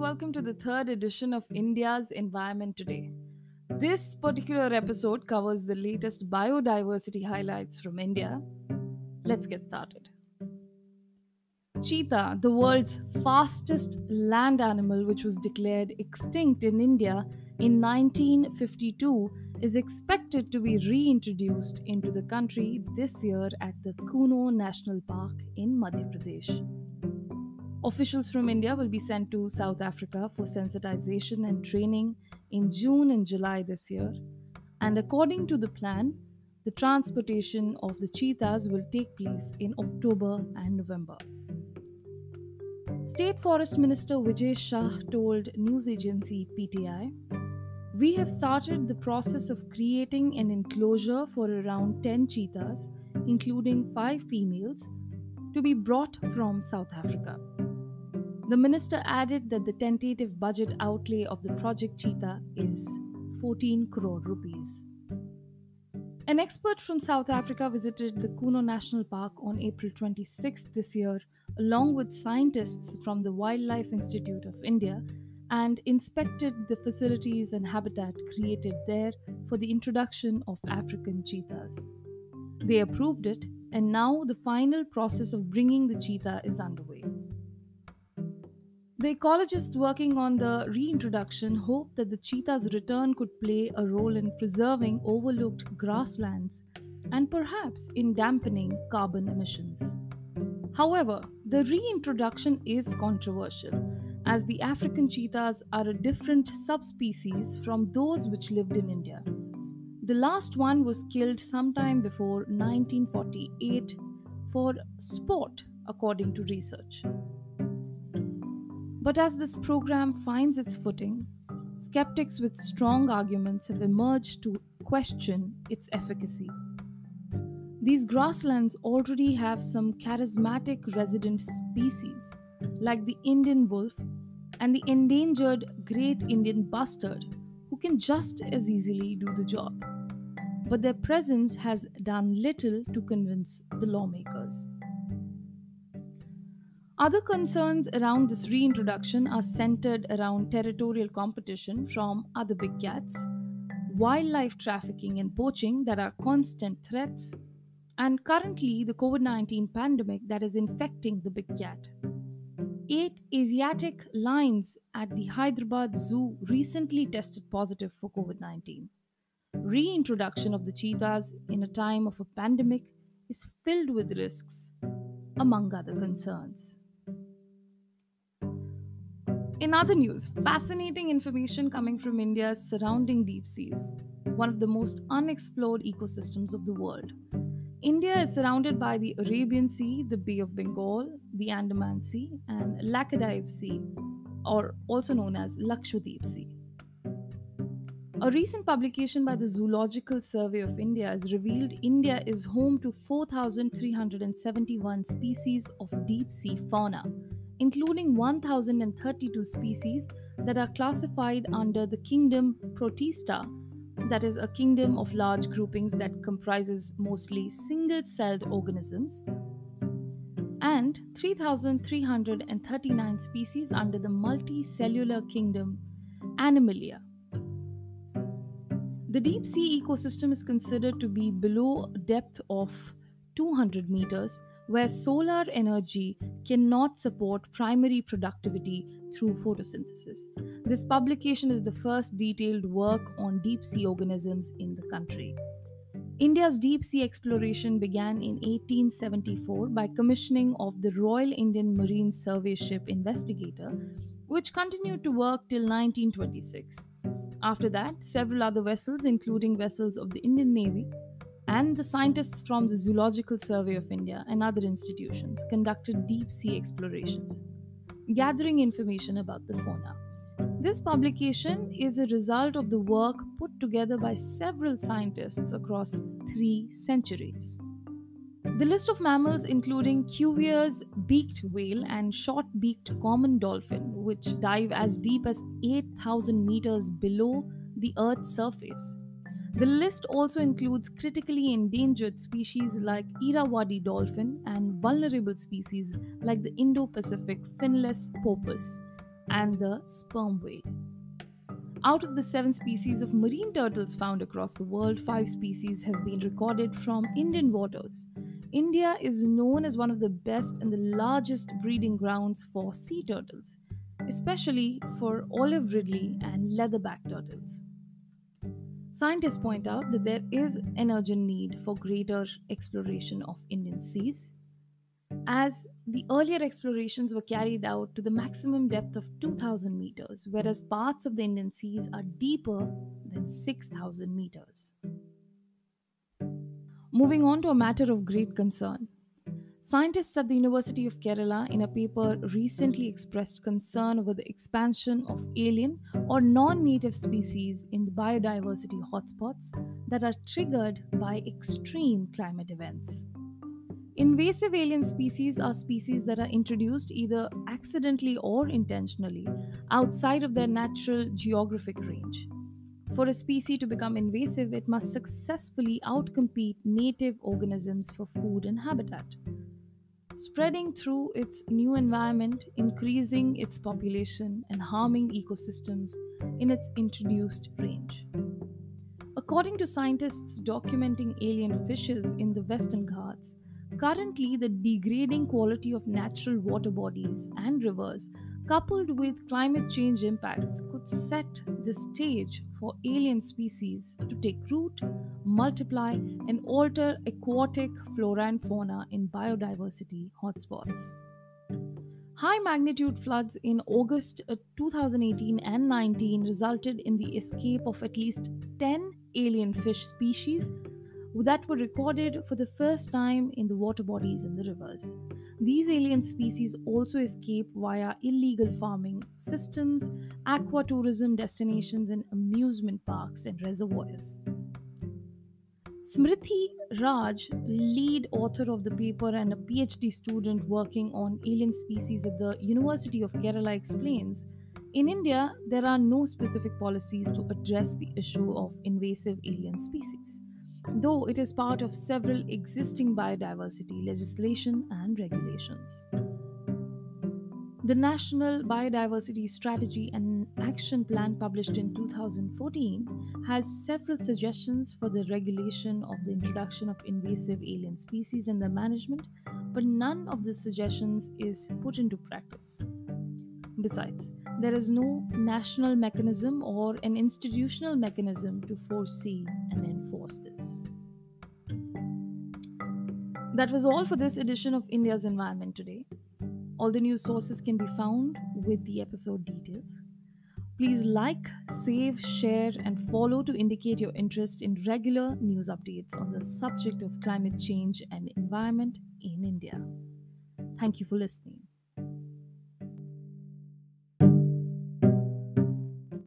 welcome to the third edition of India's Environment Today. This particular episode covers the latest biodiversity highlights from India. Let's get started. Cheetah, the world's fastest land animal, which was declared extinct in India in 1952, is expected to be reintroduced into the country this year at the Kuno National Park in Madhya Pradesh. Officials from India will be sent to South Africa for sensitization and training in June and July this year. And according to the plan, the transportation of the cheetahs will take place in October and November. State Forest Minister Vijay Shah told news agency PTI We have started the process of creating an enclosure for around 10 cheetahs, including 5 females, to be brought from South Africa. The minister added that the tentative budget outlay of the project Cheetah is 14 crore rupees. An expert from South Africa visited the Kuno National Park on April 26 this year, along with scientists from the Wildlife Institute of India, and inspected the facilities and habitat created there for the introduction of African cheetahs. They approved it, and now the final process of bringing the cheetah is underway. The ecologists working on the reintroduction hope that the cheetah's return could play a role in preserving overlooked grasslands and perhaps in dampening carbon emissions. However, the reintroduction is controversial as the African cheetahs are a different subspecies from those which lived in India. The last one was killed sometime before 1948 for sport, according to research. But as this program finds its footing, skeptics with strong arguments have emerged to question its efficacy. These grasslands already have some charismatic resident species, like the Indian wolf and the endangered great Indian bustard, who can just as easily do the job. But their presence has done little to convince the lawmakers. Other concerns around this reintroduction are centered around territorial competition from other big cats, wildlife trafficking and poaching that are constant threats, and currently the COVID 19 pandemic that is infecting the big cat. Eight Asiatic lions at the Hyderabad Zoo recently tested positive for COVID 19. Reintroduction of the cheetahs in a time of a pandemic is filled with risks, among other concerns. In other news, fascinating information coming from India's surrounding deep seas, one of the most unexplored ecosystems of the world. India is surrounded by the Arabian Sea, the Bay of Bengal, the Andaman Sea, and Laccadive Sea, or also known as Lakshadweep Sea. A recent publication by the Zoological Survey of India has revealed India is home to 4,371 species of deep sea fauna, including 1,032 species that are classified under the kingdom Protista, that is, a kingdom of large groupings that comprises mostly single celled organisms, and 3,339 species under the multicellular kingdom Animalia. The deep sea ecosystem is considered to be below depth of 200 meters where solar energy cannot support primary productivity through photosynthesis. This publication is the first detailed work on deep sea organisms in the country. India's deep sea exploration began in 1874 by commissioning of the Royal Indian Marine Survey ship Investigator, which continued to work till 1926. After that, several other vessels, including vessels of the Indian Navy, and the scientists from the Zoological Survey of India and other institutions conducted deep sea explorations, gathering information about the fauna. This publication is a result of the work put together by several scientists across three centuries. The list of mammals, including Cuvier's beaked whale and short beaked common dolphin, which dive as deep as 8,000 meters below the Earth's surface, the list also includes critically endangered species like Irrawaddy dolphin and vulnerable species like the Indo Pacific finless porpoise. and the sperm whale. Out of the seven species of marine turtles found across the world, five species have been recorded from Indian waters. India is known as one of the best and the largest breeding grounds for sea turtles, especially for olive ridley and leatherback turtles. Scientists point out that there is an urgent need for greater exploration of Indian seas, as the earlier explorations were carried out to the maximum depth of 2000 meters, whereas parts of the Indian seas are deeper than 6000 meters. Moving on to a matter of great concern. Scientists at the University of Kerala, in a paper, recently expressed concern over the expansion of alien or non native species in the biodiversity hotspots that are triggered by extreme climate events. Invasive alien species are species that are introduced either accidentally or intentionally outside of their natural geographic range. For a species to become invasive, it must successfully outcompete native organisms for food and habitat spreading through its new environment, increasing its population, and harming ecosystems in its introduced range. According to scientists documenting alien fishes in the Western Ghats, currently the degrading quality of natural water bodies and rivers coupled with climate change impacts, could set the stage for alien species to take root, multiply, and alter aquatic flora and fauna in biodiversity hotspots. High magnitude floods in August uh, 2018 and 19 resulted in the escape of at least 10 alien fish species that were recorded for the first time in the water bodies and the rivers. These alien species also escape via illegal farming systems, aquatourism destinations, and amusement parks and reservoirs. Smriti Raj, lead author of the paper and a PhD student working on alien species at the University of Kerala, explains In India, there are no specific policies to address the issue of invasive alien species though it is part of several existing biodiversity legislation and regulations. The National Biodiversity Strategy and Action Plan, published in 2014, has several suggestions for the regulation of the introduction of invasive alien species and their management, but none of the suggestions is put into practice. Besides, there is no national mechanism or an institutional mechanism to foresee and enforce this. That was all for this edition of India's Environment Today. All the news sources can be found with the episode details. Please like, save, share, and follow to indicate your interest in regular news updates on the subject of climate change and environment in India. Thank you for listening.